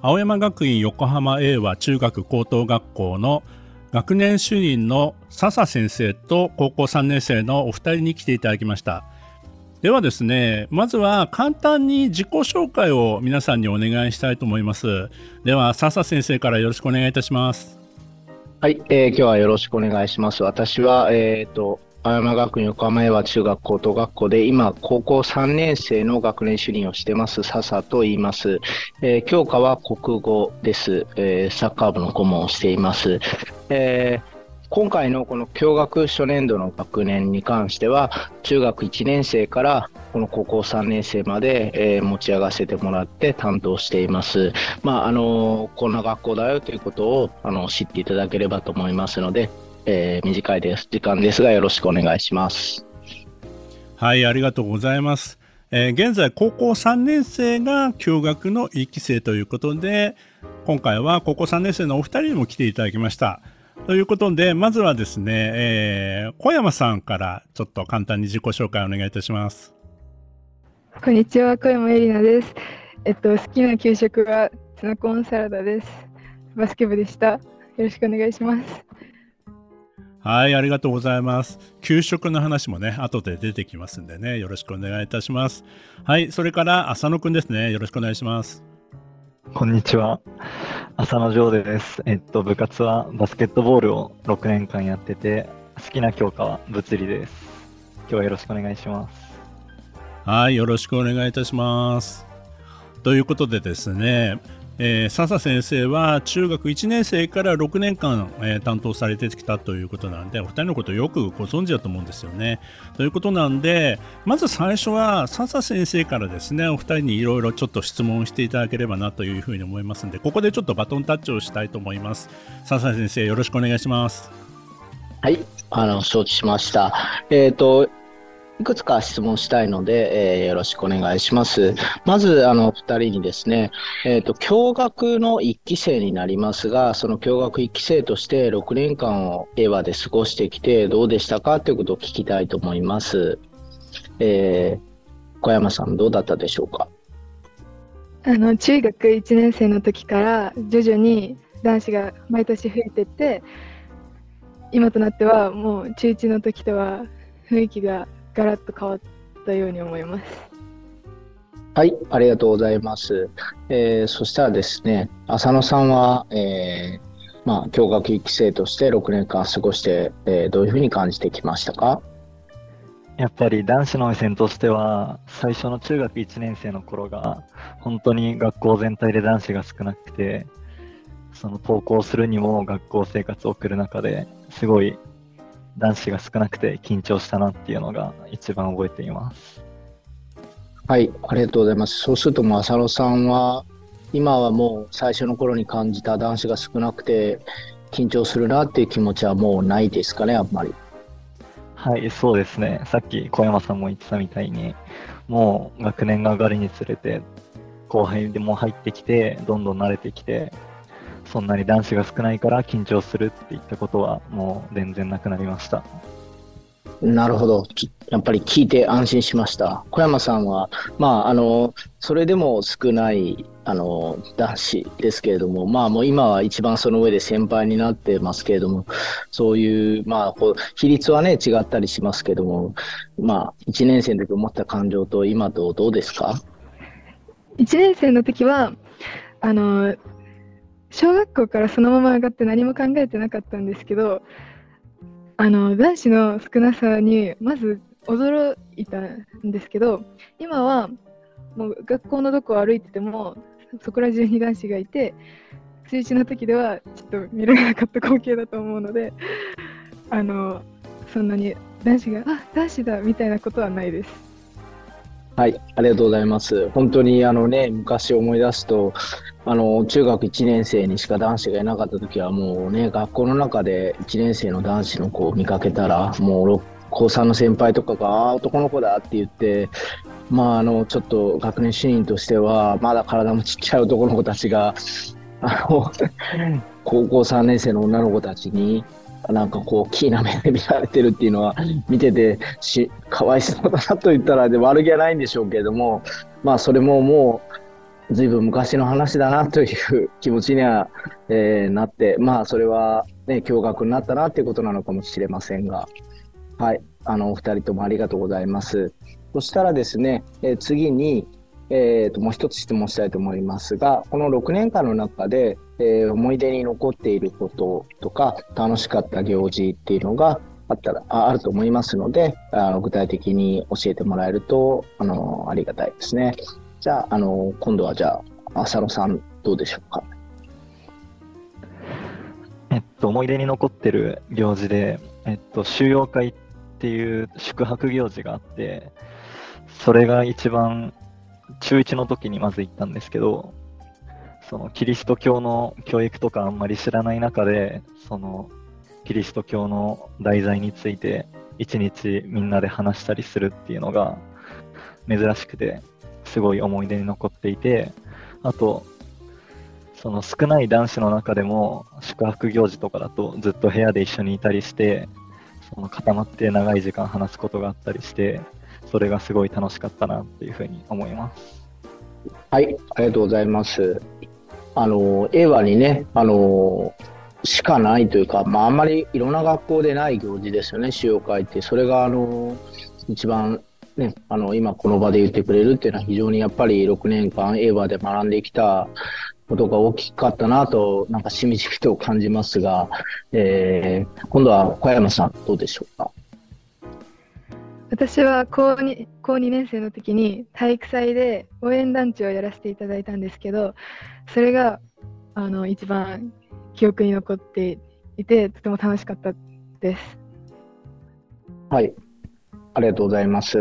青山学院横浜英和中学高等学校の学年主任の笹先生と高校3年生のお二人に来ていただきました。ではですねまずは簡単に自己紹介を皆さんにお願いしたいと思います。では笹先生からよろしくお願いいたします。はい、えー、今日はよろしくお願いします。私はえっ、ー、と青山学院横浜英和中学高等学校で今高校3年生の学年主任をしてます笹と言います、えー、教科は国語です、えー、サッカー部の顧問をしています、えー今回のこの共学初年度の学年に関しては中学1年生からこの高校3年生まで、えー、持ち上がせてもらって担当しています。まああのこんな学校だよということをあの知っていただければと思いますので、えー、短いです時間ですがよろしくお願いします。はいありがとうございます、えー、現在高校3年生が共学の1期生ということで今回は高校3年生のお二人にも来ていただきました。ということでまずはですね、えー、小山さんからちょっと簡単に自己紹介お願いいたします。こんにちは小山えりなです。えっと好きな給食はツナコーンサラダです。バスケ部でした。よろしくお願いしますはい、ありがとうございます。給食の話もね、後で出てきますんでね、よろしくお願いいたします。はい、それから浅野くんですね、よろしくお願いします。こんにちは。浅野城です。えっと、部活はバスケットボールを6年間やってて、好きな教科は物理です。今日はよろしくお願いします。はい、よろしくお願いいたします。ということでですね、えー、笹先生は中学1年生から6年間、えー、担当されてきたということなんでお二人のことよくご存知だと思うんですよね。ということなんでまず最初は笹先生からですねお二人にいろいろちょっと質問していただければなというふうに思いますんでここでちょっとバトンタッチをしたいと思います。笹先生よろしくお願いします。はい、あの承知しました。えっ、ー、といくつか質問したいので、えー、よろしくお願いします。まず、あの、二人にですね、えっ、ー、と、共学の一期生になりますが、その共学一期生として6年間を映画で過ごしてきて、どうでしたかということを聞きたいと思います。えー、小山さん、どうだったでしょうか？あの、中学1年生の時から徐々に男子が毎年増えてって、今となってはもう中1の時とは雰囲気がガラッと変わったように思います。はい、ありがとうございます。えー、そしたらですね、浅野さんは、えー、まあ、教学1期生として6年間過ごして、えー、どういうふうに感じてきましたか？やっぱり男子の目線としては、最初の中学1年生の頃が、本当に学校全体で男子が少なくて、その登校するにも学校生活を送る中ですごい男子が少なくて緊張したなっていうのが一番覚えています。はい、ありがとうございます。そうすると、浅野さんは、今はもう最初の頃に感じた男子が少なくて緊張するなっていう気持ちはもうないですかね、あんまり。はい、そうですね。さっき小山さんも言ってたみたいに、もう学年が上がるにつれて、後輩でも入ってきて、どんどん慣れてきて、そんなに男子が少ないから緊張するっていったことはもう全然なくなりました。なるほど。やっぱり聞いて安心しました。小山さんは、まあ、あの、それでも少ない、あの、男子ですけれども、まあ、もう今は一番その上で先輩になってますけれども、そういう、まあ、こう、比率はね、違ったりしますけども、まあ、1年生の時思った感情と今とどうですか ?1 年生の時は、あの、小学校からそのまま上がって何も考えてなかったんですけどあの男子の少なさにまず驚いたんですけど今はもう学校のどこを歩いててもそこら中に男子がいて中1の時ではちょっと見られなかった光景だと思うのであのそんなに男子があ男子だみたいなことはないです。はい、ありがとうございます。本当にあのね、昔思い出すと、あの中学1年生にしか男子がいなかった時はもうね学校の中で1年生の男子の子を見かけたらもう高3の先輩とかが「あ男の子だ」って言ってまああのちょっと学年主任としてはまだ体もちっちゃい男の子たちがあの高校3年生の女の子たちになんかこう、キーな目で見られてるっていうのは、見ててし、かわいそうだなと言ったらで悪気はないんでしょうけれども、まあ、それももう、ずいぶん昔の話だなという気持ちには、えー、なって、まあ、それは、ね、驚愕になったなということなのかもしれませんが、はい、あの、お二人ともありがとうございます。そしたらですね、えー、次に、えーと、もう一つ質問したいと思いますが、この6年間の中で、えー、思い出に残っていることとか、楽しかった行事っていうのがあったら、ああると思いますので、あの具体的に教えてもらえると、あの、ありがたいですね。じゃあ、あの、今度はじゃあ、浅野さん、どうでしょうか？えっと、思い出に残ってる行事で、えっと、収容会っていう宿泊行事があって、それが一番中1の時にまず行ったんですけど、そのキリスト教の教育とかあんまり知らない中で、そのキリスト教の題材について一日みんなで話したりするっていうのが珍しくて、すごい思い出に残っていて、あと、その少ない男子の中でも宿泊行事とかだとずっと部屋で一緒にいたりして、その固まって長い時間話すことがあったりして、それがすごい楽しかったなっていうふうに思います。はい、ありがとうございます。あの、映画にね、あの、しかないというか、まあ、あんまりいろんな学校でない行事ですよね、使用会って。それが、あの、一番ね、あの、今この場で言ってくれるっていうのは非常にやっぱり6年間映画で学んできたことが大きかったなと、なんかしみじみと感じますが、えー、今度は小山さんどうでしょうか？私は高 2, 高2年生の時に体育祭で応援団地をやらせていただいたんですけどそれがあの一番記憶に残っていてとても楽しかったです。はいありがとうございます。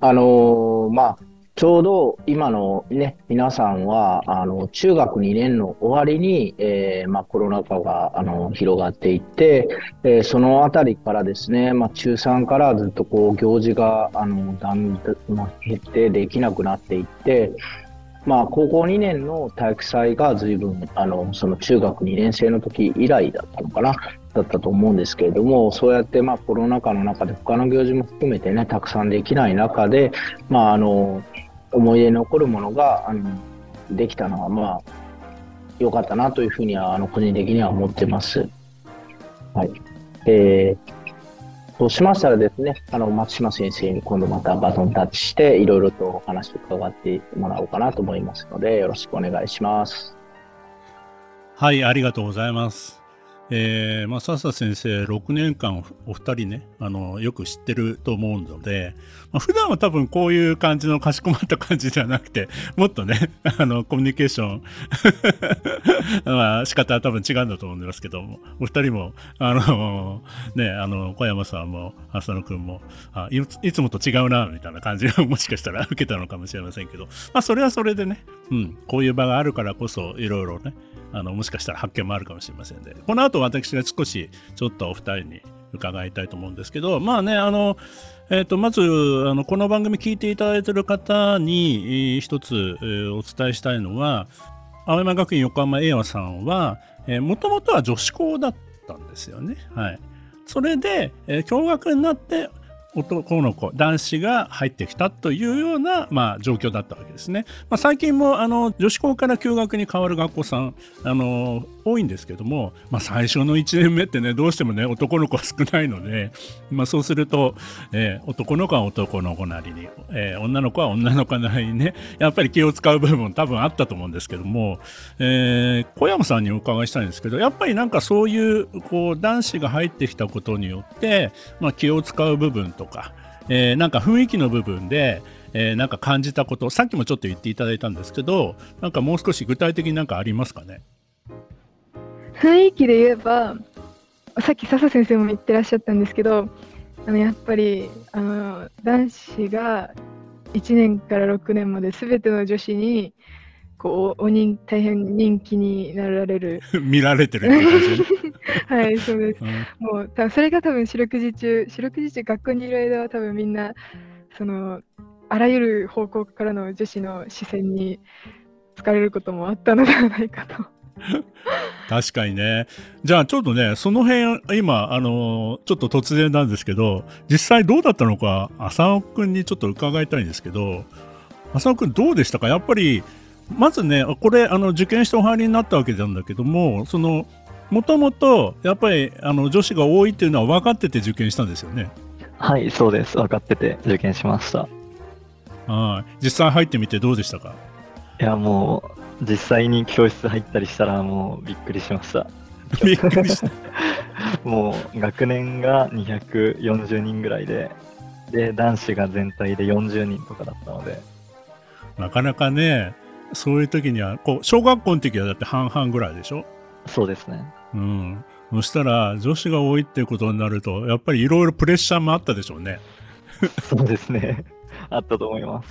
あのー、まあちょうど今のね、皆さんは、あの、中学2年の終わりに、えー、まあ、コロナ禍が、あの、広がっていって、えー、そのあたりからですね、まあ、中3からずっとこう、行事が、あの、だんだん、減ってできなくなっていって、まあ、高校2年の体育祭が随分、あの、その中学2年生の時以来だったのかな、だったと思うんですけれども、そうやって、まあ、コロナ禍の中で他の行事も含めてね、たくさんできない中で、まあ、あの、思い出に残るものが、あの、できたのは、まあ、良かったなというふうには、あの、個人的には思ってます。はい。えー、そうしましたらですね、あの、松島先生に今度またバトンタッチして、いろいろとお話を伺ってもらおうかなと思いますので、よろしくお願いします。はい、ありがとうございます。えー、まあ、笹先生、6年間お二人ね、あの、よく知ってると思うので、まあ、普段は多分こういう感じのかしこまった感じじゃなくて、もっとね、あの、コミュニケーション まあ、仕方は多分違うんだと思いますけども、お二人も、あの、ね、あの、小山さんも、浅野くんもあいつ、いつもと違うな、みたいな感じをもしかしたら受けたのかもしれませんけど、まあ、それはそれでね、うん、こういう場があるからこそ、いろいろね、あのもしかしたら発見もあるかもしれませんで、この後私が少しちょっとお二人に伺いたいと思うんですけど、まあね、あの、えー、とまずあのこの番組聞いていただいている方に、えー、一つ、えー、お伝えしたいのは青山学院横浜栄和さんはもともとは女子校だったんですよね。はい、それで、えー、共学になって男の子男子が入ってきたというような、まあ、状況だったわけですね。まあ、最近もあの女子校から休学に変わる学校さんあの多いんですけども、まあ、最初の1年目ってねどうしてもね男の子は少ないので、まあ、そうすると、えー、男の子は男の子なりに、えー、女の子は女の子なりにねやっぱり気を使う部分多分あったと思うんですけども、えー、小山さんにお伺いしたいんですけどやっぱりなんかそういうこう男子が入ってきたことによって、まあ、気を使う部分とか、え、なんか雰囲気の部分でえー、なんか感じたことさっきもちょっと言っていただいたんですけどなんかもう少し具体的になんかありますかね？雰囲気で言えばさっき笹先生も言ってらっしゃったんですけどあのやっぱりあの男子が1年から6年まで全ての女子にこうお人大変人気になられる。見られてる はいそうです。うん。もう多分それが多分四六時中四六時中学校にいる間は多分みんなそのあらゆる方向からの女子の視線に疲れることもあったのではないかと。確かにね。じゃあちょっとね、その辺、今、あのちょっと突然なんですけど、実際どうだったのか、浅尾くんにちょっと伺いたいんですけど、浅尾くんどうでしたか？やっぱり、まずね、これ、あの受験してお入りになったわけなんだけども、その、もともと、やっぱり、あの女子が多いっていうのは分かってて受験したんですよね？はい、そうです。分かってて受験しました。はい。実際入ってみてどうでしたか？いや、もう、実際に教室入ったりしたら、もうびっくりしました。びっくりした。もう、学年が240人ぐらいで、で、男子が全体で40人とかだったので、なかなかね、そういう時には、こう、小学校の時はだって半々ぐらいでしょ？そうですね。うん。そしたら、女子が多いっていうことになると、やっぱりいろいろプレッシャーもあったでしょうね。そうですね。あったと思います。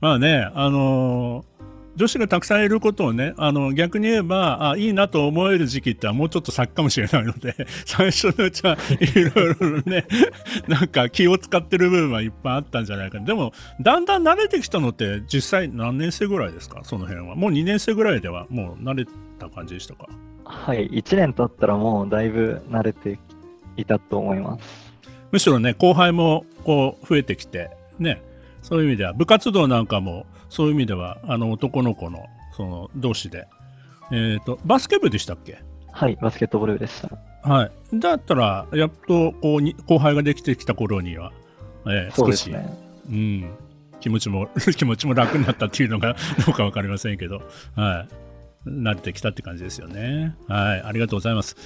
まあね、あのー女子がたくさんいることをね、あの逆に言えばあ、いいなと思える時期ってもうちょっと先かもしれないので、最初のうちはいろいろね、なんか気を使ってる部分はいっぱいあったんじゃないかな。でも、だんだん慣れてきたのって、実際何年生ぐらいですか、その辺は。もう2年生ぐらいではもう慣れた感じでしたか？はい、1年経ったらもうだいぶ慣れていたと思います。むしろね後輩もこう増えてきてねそういう意味では部活動なんかもそういう意味ではあの男の子のその同士で、えー、とバスケ部でしたっけ？はい、バスケットボール部でした。はいだったらやっとこうに後輩ができてきた頃には、えーそう少し、ですね。うん、気持ちも 気持ちも楽になったっていうのが どうか分かりませんけど、はい、慣れてきたって感じですよね。はい、ありがとうございます。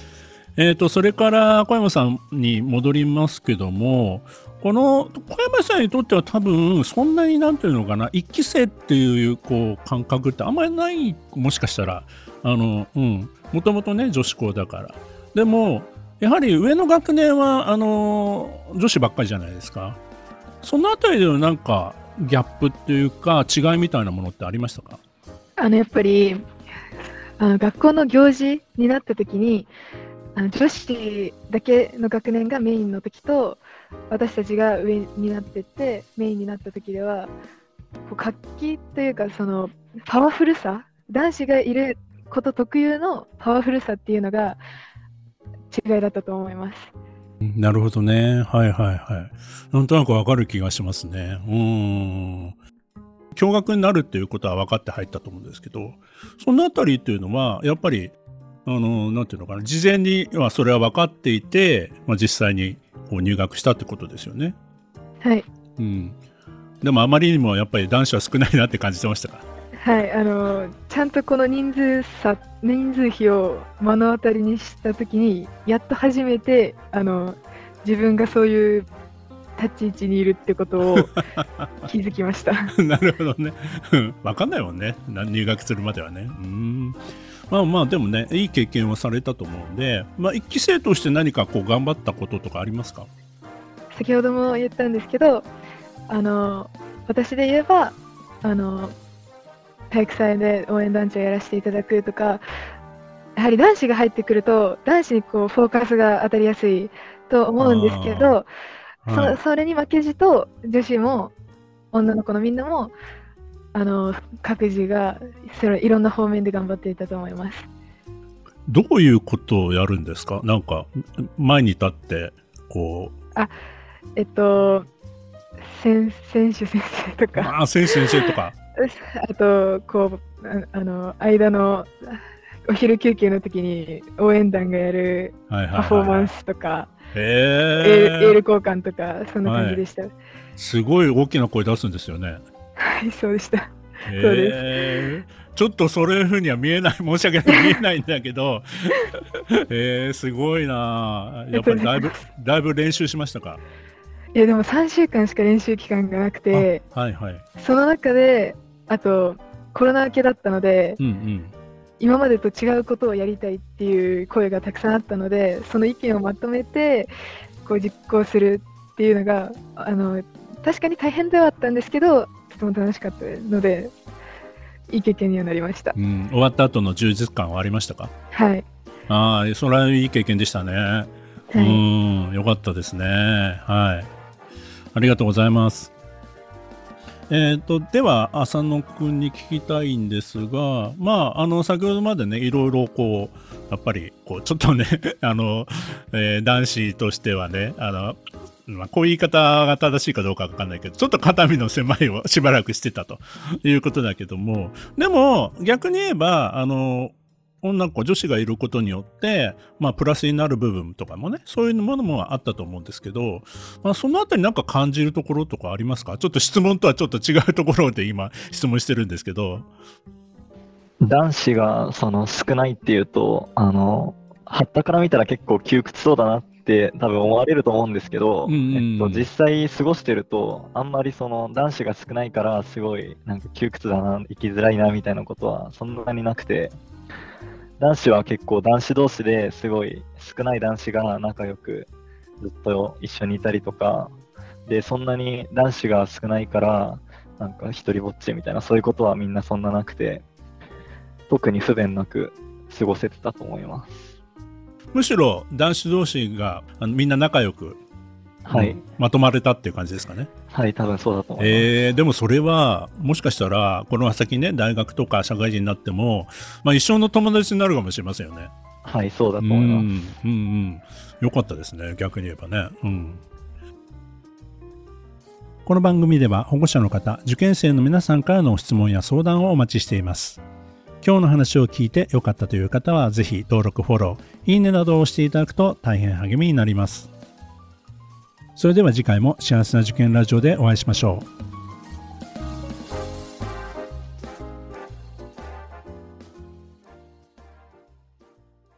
えー、とそれから小山さんに戻りますけどもこの小山さんにとっては多分そんなになんていうのかな一期生っていうこう感覚ってあんまりないもしかしたらもともとね女子校だから。でもやはり上の学年はあの女子ばっかりじゃないですか。そのあたりでのなんかギャップっていうか違いみたいなものってありましたか？あのやっぱりあの学校の行事になった時にあの女子だけの学年がメインの時と私たちが上になってってメインになった時ではこう活気というかそのパワフルさ男子がいること特有のパワフルさっていうのが違いだったと思います。なるほどね。はいはいはい。なんとなくわかる気がしますね。うん。共学になるっていうことは分かって入ったと思うんですけど、そのあたりっていうのは、やっぱり、あの、なんていうのかな、事前にはそれは分かっていて、まあ、実際にこう入学したってことですよね。はい、うん。でもあまりにもやっぱり男子は少ないなって感じてましたか？はい、あのちゃんとこの人数差人数比を目の当たりにしたときにやっと初めてあの自分がそういう立ち位置にいるってことを 気づきました。なるほどね。うんわかんないもんね。な入学するまではね。うん。まあまあ、でもね、いい経験をされたと思うんで、まあ、一期生として何かこう頑張ったこととかありますか？先ほども言ったんですけどあの私で言えばあの体育祭で応援団長やらせていただくとかやはり男子が入ってくると男子にこうフォーカスが当たりやすいと思うんですけどはい。そそれに負けじと女子も女の子のみんなもあの各自がそれいろんな方面で頑張っていたと思います。どういうことをやるんですか？なんか、前に立って、こえっと選選手先生とう、かまあ、先生先生とか、あと こうああの間のお昼休憩の時に応援団がやるはいはい、はい。パフォーマンスとか、エールへエールえ。交換とかそんな感じでした。すごい大きな声出すんですよね。はい、そうでした。へえ。ちょっとそういうふうには見えない、申し訳ない、見えないんだけど、えー、すごいなやっぱりだいぶ、だいぶ練習しましたか？いやでも3週間しか練習期間がなくてはいはい。その中であとコロナ明けだったのでうんうん。今までと違うことをやりたいっていう声がたくさんあったのでその意見をまとめてこう実行するっていうのがあの確かに大変ではあったんですけど、とても楽しかったので、いい経験にはなりました。うん、終わった後の充実感はありましたか？はい。ああ、それはいい経験でしたね。うはい。ん、よかったですね。はい。ありがとうございます。えっ、と、では、浅野くんに聞きたいんですが、まあ、あの、先ほどまでね、いろいろこう、やっぱり、こう、ちょっとね、あの、えー男子としてはね、あの、まあ、こういう言い方が正しいかどうかわかんないけど、ちょっと肩身の狭いをしばらくしてたと。いうことだけども、でも、逆に言えば、あの、女の子、女子がいることによって、まあ、プラスになる部分とかもね、そういうものもあったと思うんですけど、まあ、そのあたりなんか感じるところとかありますか？ちょっと質問とはちょっと違うところで今、質問してるんですけど。男子がその少ないっていうと、あの、はったから見たら結構窮屈そうだなって多分思われると思うんですけど、うんうんえっと、実際過ごしてると、あんまりその男子が少ないからすごいなんか窮屈だな、生きづらいなみたいなことはそんなになくて、男子は結構男子同士ですごい少ない男子が仲良くずっと一緒にいたりとか、で、そんなに男子が少ないから、なんか一人ぼっちみたいな、そういうことはみんなそんななくて、特に不便なく過ごせてたと思います。むしろ男子同士があのみんな仲良く、はい、うんまとまれたっていう感じですかね。はい、多分そうだと思います。えー、でもそれはもしかしたらこの先ね大学とか社会人になっても、まあ、一生の友達になるかもしれませんよね。はい、そうだとうん思います。うんうんよかったですね逆に言えばね。うんこの番組では保護者の方受験生の皆さんからの質問や相談をお待ちしています。今日の話を聞いて良かったという方は是非登録フォローいいねなどを押していただくと大変励みになります。それでは次回も幸せな受験ラジオでお会いしましょう。